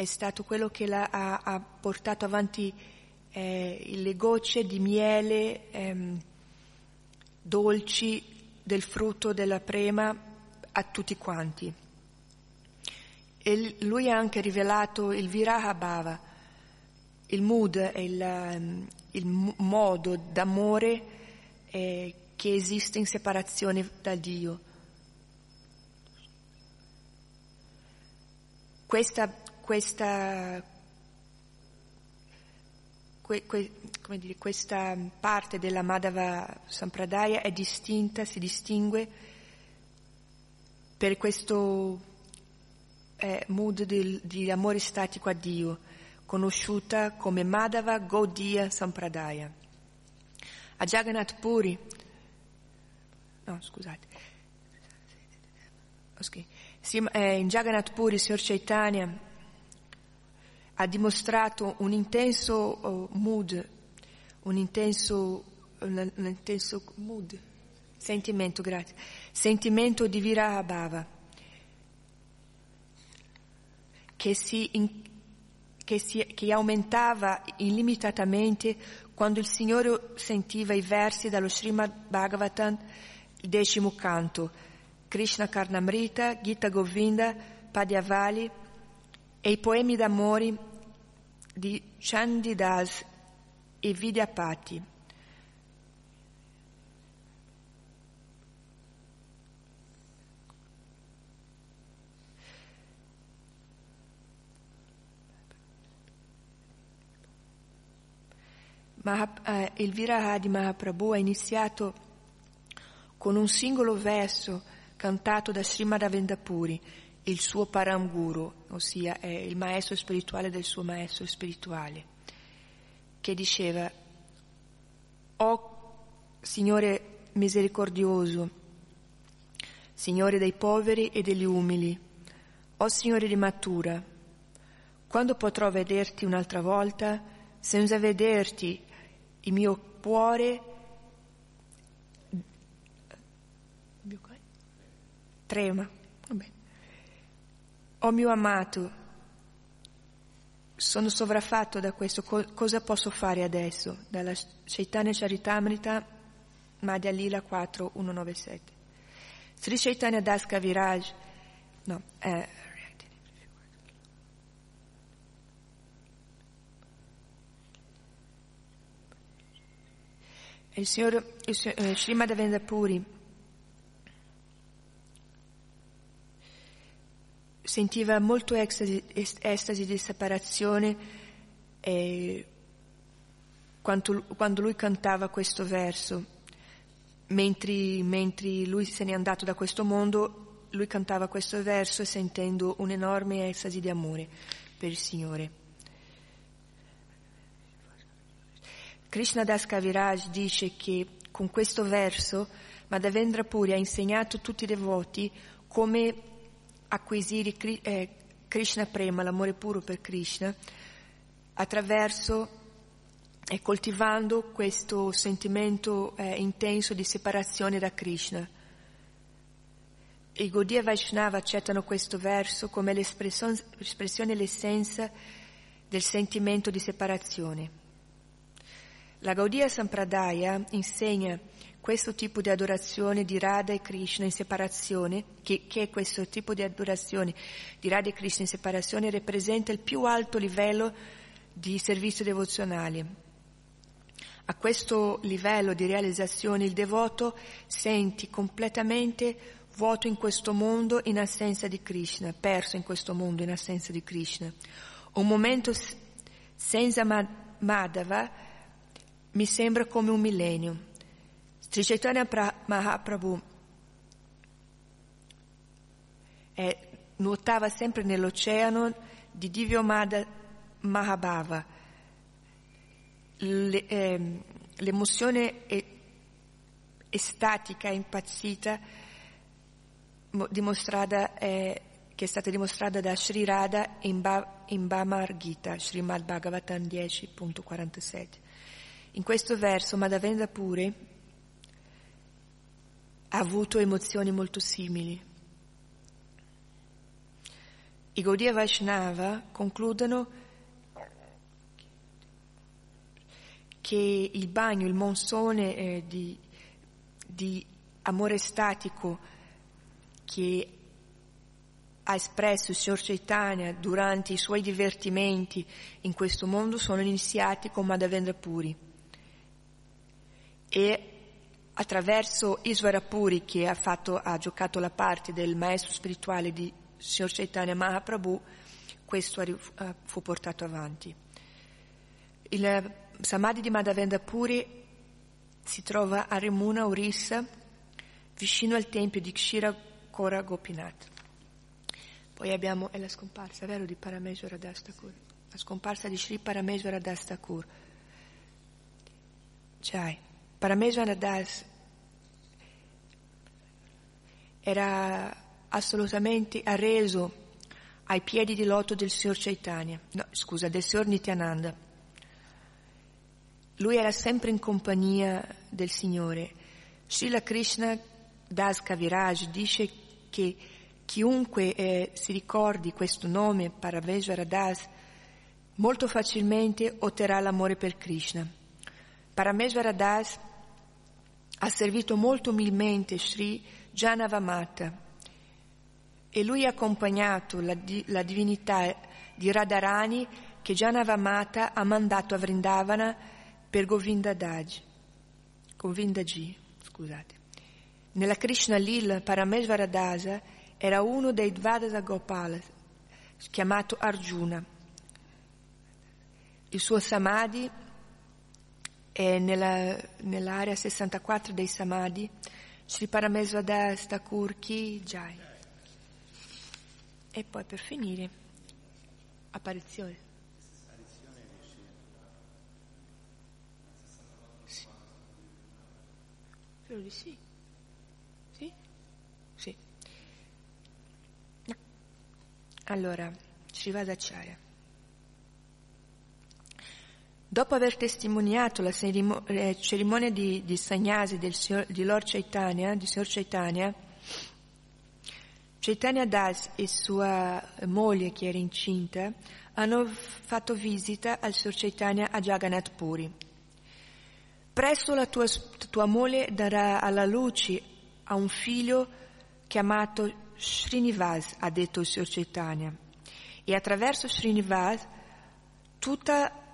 è stato quello che ha, ha, portato avanti eh, le gocce di miele ehm, dolci del frutto della prema a tutti quanti. E lui ha anche rivelato il Viraha Bhava, il mood, il, ehm, il modo d'amore eh, che esiste in separazione da Dio. Questa, questa, que, que, dire, questa parte della Madhava Sampradaya è distinta, si distingue per questo eh, mood di, di amore statico a Dio conosciuta come Madhava Gaudiya Sampradaya. A Jagannath Puri, no scusate, in Jagannath Puri Sir Chaitanya ha dimostrato un intenso oh, mood, un intenso, un, intenso mood, sentimento, grazie, sentimento di Viraha Bhava che si, che, si, che aumentava illimitatamente quando il Signore sentiva i versi dallo Srimad Bhagavatam, il decimo canto, Krishna Karnamrita, Gita Govinda, Padyavali e i poemi d'amore di Chandidas e Vidyapati. Mahap- eh, il Viraha di Mahaprabhu è iniziato con un singolo verso cantato da Srimad Avendapuri, il suo Paramguru, ossia è il maestro spirituale del suo maestro spirituale, che diceva, O Signore misericordioso, Signore dei poveri e degli umili, o Signore di Matura, quando potrò vederti un'altra volta senza vederti il mio cuore trema. Vabbè. Oh mio amato, sono sovraffatto da questo, cosa posso fare adesso? Dalla Chaitanya Charitamrita, Madhya Lila 4197. Sri Chaitanya Das Kaviraj, no, eh, il signor il, eh, Srimad Vendapuri sentiva molto estasi, estasi di separazione eh, quando, quando, lui cantava questo verso. Mentre, mentre lui se n'è andato da questo mondo, lui cantava questo verso sentendo un'enorme estasi di amore per il Signore. Krishna Das Kaviraj dice che con questo verso Madhavendra Puri ha insegnato a tutti i devoti come acquisire eh, Krishna Prema, l'amore puro per Krishna, attraverso e coltivando questo sentimento eh, intenso di separazione da Krishna. I Gaudiya Vaishnava accettano questo verso come l'espressione e l'essenza del sentimento di separazione. La Gaudiya Sampradaya insegna questo tipo di adorazione di Radha e Krishna in separazione, che, che questo tipo di adorazione di Radha e Krishna in separazione rappresenta il più alto livello di servizio devozionale. A questo livello di realizzazione il devoto senti completamente vuoto in questo mondo in assenza di Krishna, perso in questo mondo in assenza di Krishna. Un momento senza Madhava mi sembra come un millennio. Sri Chaitanya Mahaprabhu eh, nuotava sempre nell'oceano di Divyo Mahabhava. Le, eh, l'emozione estatica, impazzita, dimostrata, eh, che è stata dimostrata da Sri Radha in, ba, in Bhamar Gita, Srimad Bhagavatam 10.47. In questo verso Madhavendra pure ha avuto emozioni molto simili. I Gaudiya Vaishnava concludono che il bagno, il monsone eh, di, di amore statico che ha espresso il Signor Chaitanya durante i suoi divertimenti in questo mondo sono iniziati con Madhavendra Puri e attraverso Isvarapuri che ha, fatto, ha giocato la parte del maestro spirituale di Sr. Chaitanya Mahaprabhu, questo fu portato avanti. Il Samadhi di Madhavendra Puri si trova a Remuna, Orissa, vicino al tempio di Kshira Kora Gopinath. Poi abbiamo, è la scomparsa, vero, di Parameswara Dastakur, la scomparsa di Sri Parameswara Dastakur. Jai. Parameswara Das era assolutamente arreso ai piedi di loto del Signor Chaitanya, no, scusa, del Signor Nityananda. Lui era sempre in compagnia del Signore. Srila Krishna Das Kaviraj dice che chiunque eh, si ricordi questo nome, Parameswara Das, molto facilmente otterrà l'amore per Krishna. Paramesvara Das ha servito molto umilmente Sri Janavamata e lui ha accompagnato la, la divinità di Radharani che Janavamata ha mandato a Vrindavana per Govinda Daj. Govinda G, scusate. Nella Krishna Lila Paramesvara Dasa era uno dei Dvadasa Gopala, chiamato Arjuna. Il suo samadhi è nella, nell'area 64 dei samadhi, Sri Paramesvara Thakur Ki Jai. E poi per finire, apparizione. Sì. Spero di sì. Sì? Sì. No. Allora, Srivadacharya. Dopo aver testimoniato la eh, cerimonia di, di Sagnasi del di Lord Chaitanya, di Signor Chaitanya, Chaitanya Das e sua moglie, che era incinta, hanno fatto visita al Signor Chaitanya a Jagannath Puri. Presto la tua, tua moglie darà alla luce a un figlio chiamato Srinivas, ha detto il Signor Chaitanya. E attraverso Srinivas tutta,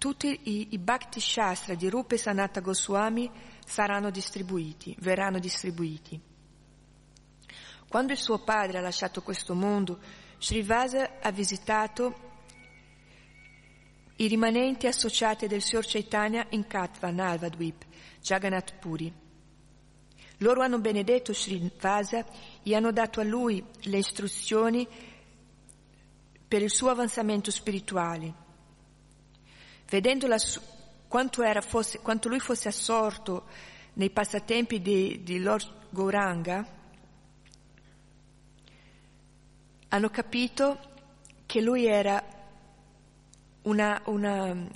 tutti i, i Bhakti Shastra di Rupa Sanata Goswami saranno distribuiti, verranno distribuiti. Quando il suo padre ha lasciato questo mondo, Srivasa ha visitato i rimanenti associati del Signor Chaitanya in Katva, Nalvadvip, Jagannath Puri. Loro hanno benedetto Srivasa e hanno dato a lui le istruzioni per il suo avanzamento spirituale. Vedendo la, quanto, fosse, quanto, lui fosse assorto nei passatempi di, di Lord Gauranga, hanno capito che lui era una, una,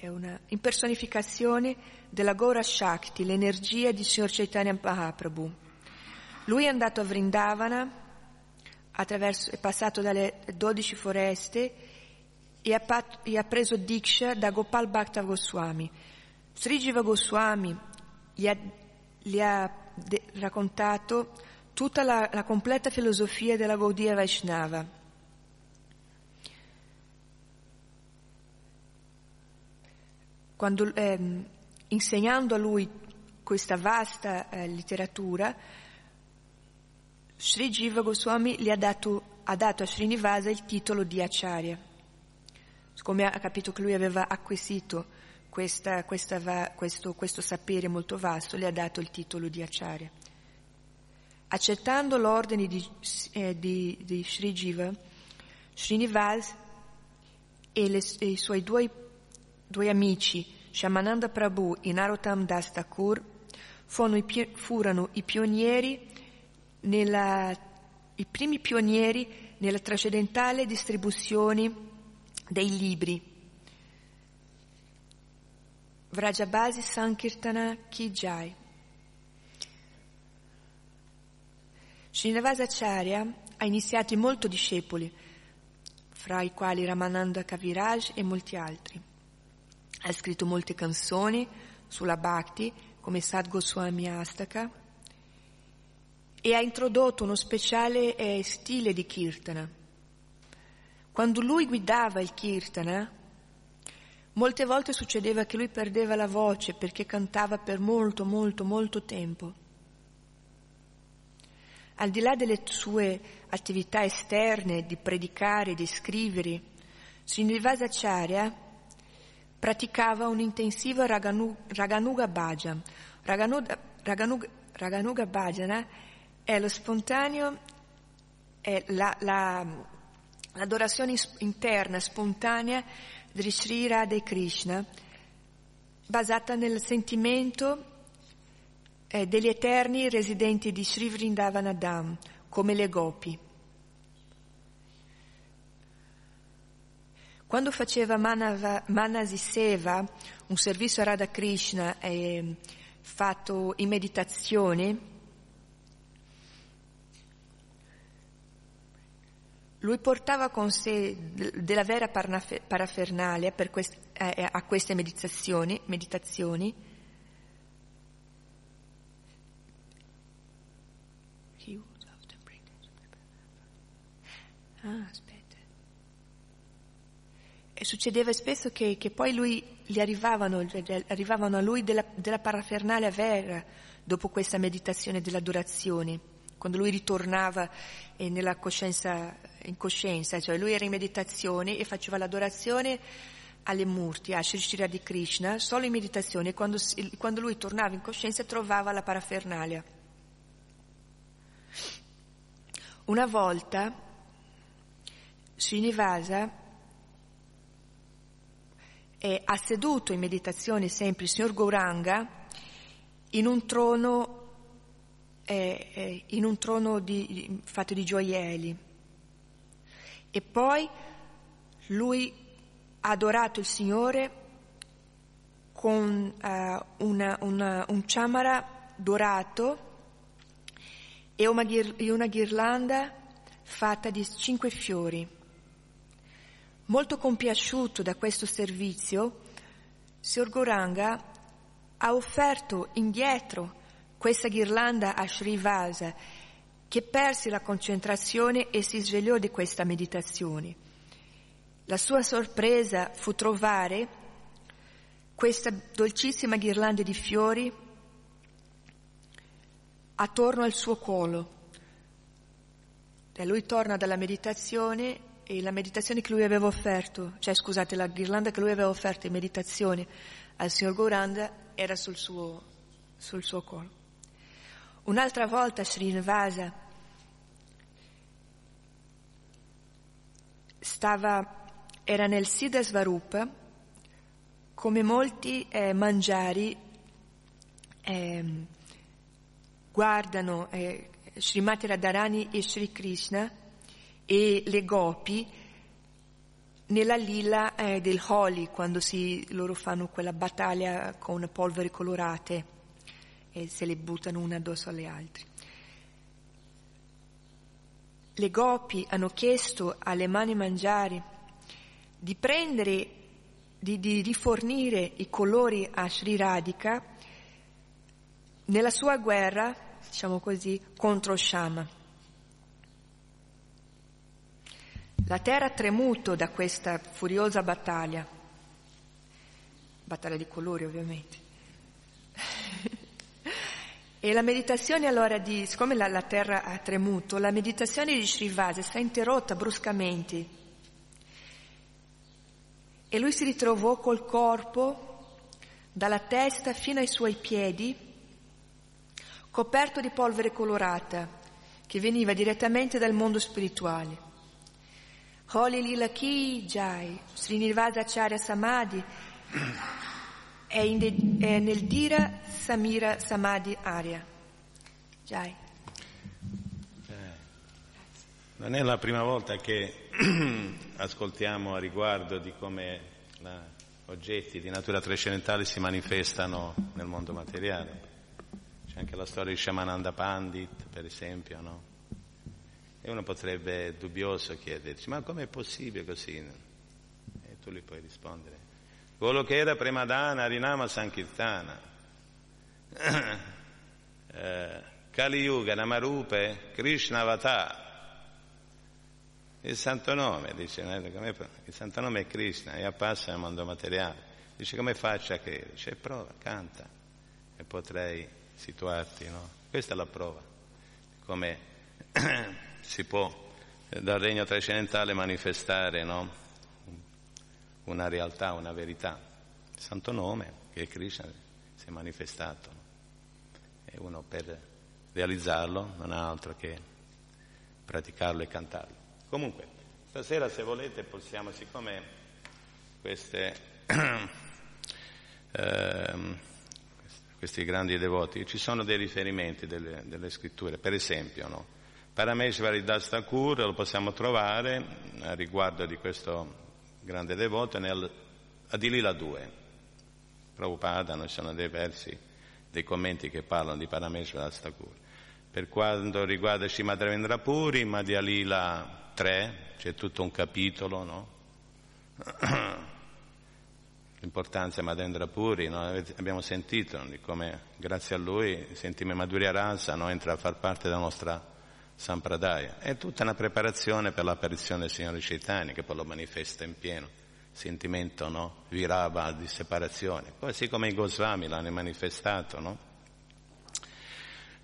una impersonificazione della Gora Shakti, l'energia di Signor Chaitanya Mahaprabhu. Lui è andato a Vrindavana, è passato dalle dodici foreste e ha, pat, e ha preso Diksha da Gopal Bhakta Goswami. Sri Jiva Goswami gli ha, gli ha de, raccontato tutta la, la completa filosofia della Gaudiya Vaishnava. Quando, eh, insegnando a lui questa vasta eh, letteratura, Sri Jiva Goswami gli ha dato, ha dato a Srinivasa il titolo di Acharya. Siccome ha capito che lui aveva acquisito questa, questa, questo, questo sapere molto vasto, gli ha dato il titolo di Acharya. Accettando l'ordine di, eh, di, di Sri Jiva, Srinivas e, le, e i suoi due, due, amici, Shamananda Prabhu e Narottam Das Thakur, i, furono i pionieri nella, i primi pionieri nella trascendentale distribuzione dei libri. Vrajabasi Sankirtana Kijai. Srinivasacharya ha iniziato molti discepoli, fra i quali Ramananda Kaviraj e molti altri. Ha scritto molte canzoni sulla Bhakti, come Sad Goswami Astaka, e ha introdotto uno speciale eh, stile di Kirtana. Quando lui guidava il Kirtana, molte volte succedeva che lui perdeva la voce perché cantava per molto, molto, molto tempo al di là delle sue attività esterne di predicare, di scrivere, Srinivasacharya praticava un intensivo Raganu, Raganuga Bhajan. Raganuga, Raganuga, Raganuga Bhajana è lo spontaneo, è la, la, l'adorazione interna, spontanea di Sri Radha Krishna, basata nel sentimento eh, degli eterni residenti di Sri Vrindavanadam, come le gopi. Quando faceva Manava, Manasi Seva, un servizio a Radha Krishna eh, fatto in meditazione, lui portava con sé della vera parafernalia quest, eh, a queste meditazioni, meditazioni. Ah, aspetta. E succedeva spesso che, che poi lui, gli arrivavano, arrivavano a lui della, della parafernalia vera dopo questa meditazione dell'adorazione, quando lui ritornava eh, nella coscienza, in coscienza, cioè lui era in meditazione e faceva l'adorazione alle murti, a Sri Shri di Krishna, solo in meditazione, quando, quando lui tornava in coscienza trovava la parafernalia. Una volta Srinivasa è seduto in meditazione sempre il signor Gauranga in un trono, eh, eh, in un trono di, fatto di gioielli. E poi lui ha adorato il Signore con uh, una, una, un chamara dorato e una, ghir- una ghirlanda fatta di cinque fiori. Molto compiaciuto da questo servizio, Sir Goranga ha offerto indietro questa ghirlanda a Srivasa che perse la concentrazione e si svegliò di questa meditazione. La sua sorpresa fu trovare questa dolcissima ghirlanda di fiori attorno al suo collo. E lui torna dalla meditazione e la meditazione che lui aveva offerto, cioè scusate, la ghirlanda che lui aveva offerto in meditazione al signor Gauranda era sul suo, sul suo collo. Un'altra volta Srinivasa stava, era nel Siddha Svarupa, come molti eh, mangiari eh, guardano eh, Srimati Radharani e Sri Krishna e le gopi nella lilla eh, del Holi, quando si, loro fanno quella battaglia con polveri colorate e se le buttano una addosso alle altre. Le gopi hanno chiesto alle mani mangiari di prendere, di, di rifornire i colori a Sri Radhika nella sua guerra, diciamo così, contro Shama. La terra ha tremuto da questa furiosa battaglia, battaglia di colori ovviamente. E la meditazione allora di, siccome la, la, terra ha tremuto, la meditazione di Srivasa è interrotta bruscamente e lui si ritrovò col corpo dalla testa fino ai suoi piedi coperto di polvere colorata che veniva direttamente dal mondo spirituale. Holy Lila Ki Jai, Srinivasa Acharya Samadhi è, de, è, nel Dira Samira Samadhi Arya. Jai. Eh, non è la prima volta che ascoltiamo a riguardo di come la, oggetti di natura trascendentale si manifestano nel mondo materiale. C'è anche la storia di Shamananda Pandit, per esempio, no? E uno potrebbe dubbioso chiederci, ma com'è possibile così? E tu gli puoi rispondere. Quello che era Premadana, Rinama Sankirtana, eh, Kali Yuga, Namarupe, Krishna Avatar. Il santo nome, dice, il santo nome è Krishna e appassa nel mondo materiale. Dice come faccio a credere? Dice prova, canta e potrai situarti, no? Questa è la prova. Come si può eh, dal regno trascendentale manifestare no? Una realtà, una verità. Il santo nome che Krishna si è manifestato e uno per realizzarlo non ha altro che praticarlo e cantarlo. Comunque, stasera se volete possiamo, siccome queste, eh, questi grandi devoti, ci sono dei riferimenti delle, delle scritture, per esempio, no? Parameshvari Das Thakur lo possiamo trovare a riguardo di questo grande devoto nel Adilila 2. Prabhupada, ci sono dei versi, dei commenti che parlano di Parameshvari Das Thakur. Per quanto riguarda Shimadravendra Puri, Madhyalila 3, c'è tutto un capitolo, no? l'importanza di Madendra Puri, no? abbiamo sentito come grazie a lui Sentime Madhurya Rasa no? entra a far parte della nostra Sampradaya. È tutta una preparazione per l'apparizione del Signore Chaitanya che poi lo manifesta in pieno, sentimento no? virava di separazione, così come i Goswami l'hanno manifestato. No?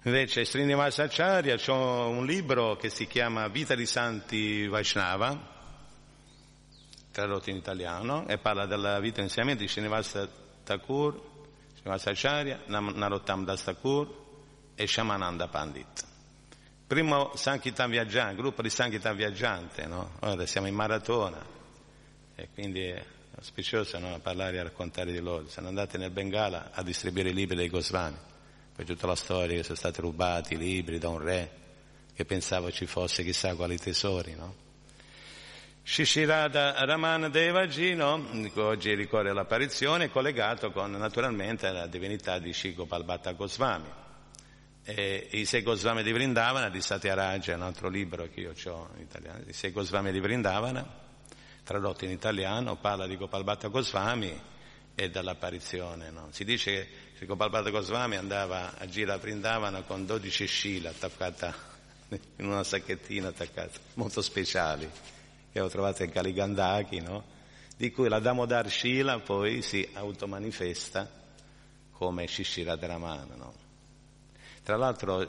Invece Srinivasa Acharya c'è un libro che si chiama Vita di Santi Vaishnava, tradotto in italiano, e parla della vita insieme di Srinivasa Thakur, Srinivasa Acharya, Narottam Das Thakur e Shamananda Pandit. Primo Sankirtan Viaggiante, gruppo di Sankirtan Viaggiante, no? Ora siamo in maratona e quindi è auspicioso no? parlare e raccontare di loro. Sono andati nel Bengala a distribuire i libri dei Goswami per tutta la storia che sono stati rubati i libri da un re che pensava ci fosse chissà quali tesori, no? Shishirada Ramana Devaji, oggi ricorre l'apparizione, collegato con naturalmente la divinità di Shigopal Goswami. E I sei Goswami di Vrindavana di Satyaraja, un altro libro che io ho in italiano, i sei Goswami di Vrindavana, tradotto in italiano, parla di Gopal Goswami e dall'apparizione. No? Si dice che Gopalpada Goswami andava a gira a Vrindavana con 12 scila attaccata in una sacchettina attaccata, molto speciali, che ho trovato in Kaligandaki, no? di cui la Damodar Shila poi si automanifesta come Shishira Dramana. No? Tra l'altro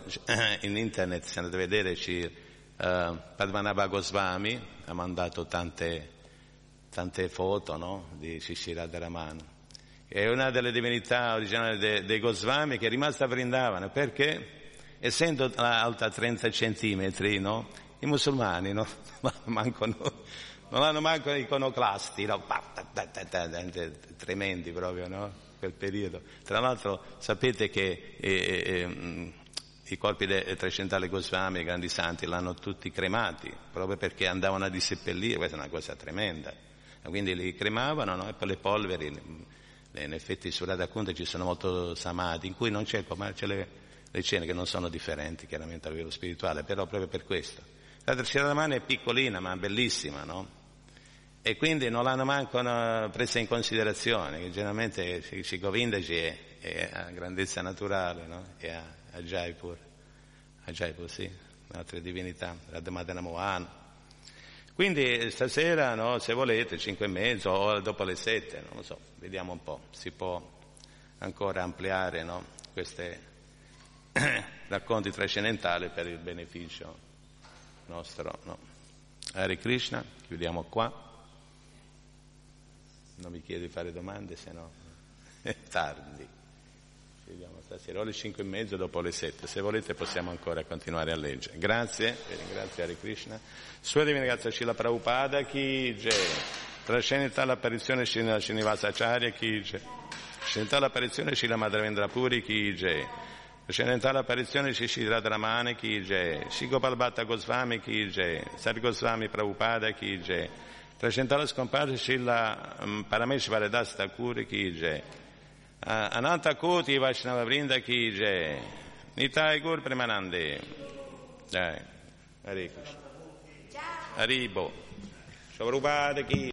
in internet, se andate a vedere, ci, uh, Padmanabha Goswami ha mandato tante, tante foto no? di Shishira Dramana è una delle divinità originali dei, dei Goswami che è rimasta a Vrindavana perché essendo alta 30 centimetri no? i musulmani no? manco, no? non hanno manco iconoclasti no? tremendi proprio no? Quel periodo tra l'altro sapete che eh, eh, i corpi del trecentale Goswami, i grandi santi, l'hanno tutti cremati proprio perché andavano a disseppellire, questa è una cosa tremenda. Quindi li cremavano no? e poi le polveri in effetti su Radha Kunda ci sono molto samadhi in cui non c'è, ma c'è le, le scene che non sono differenti chiaramente a livello spirituale, però proprio per questo. La terza mano è piccolina ma bellissima, no? E quindi non l'hanno manco presa in considerazione, che generalmente si Govindaji è, è a grandezza naturale, no? E a, a Jaipur, a Jaipur sì, altre divinità, Radhamadana Mohan, quindi stasera, no, se volete, cinque e mezzo o dopo le sette, non lo so, vediamo un po', si può ancora ampliare no, questi racconti trascendentali per il beneficio nostro. No. Hare Krishna, chiudiamo qua. Non mi chiedo di fare domande, se no è tardi. Vediamo stasera, ore 5 e mezzo dopo le 7. Se volete possiamo ancora continuare a leggere. Grazie, e ringrazio Hare Krishna. Sua Divina Grazia Shila Prabhupada, chi Jai. Trascendita l'apparizione Shila Srinivasa Acharya, chi Jai. Trascendita l'apparizione Shila Madhavendra Puri, chi Jai. Trascendita l'apparizione Shishi Radramane, chi Jai. Shigopal Bhatta Goswami, chi Jai. Sari Goswami Prabhupada, chi Jai. 300 scomparsi sulla mm, paramesi paredas da cure chige. Ah, Ananta koti Vaishnava brinda chige. Nitai gur premanande. Dai. arrivo Krishna. Haribo. chi chige.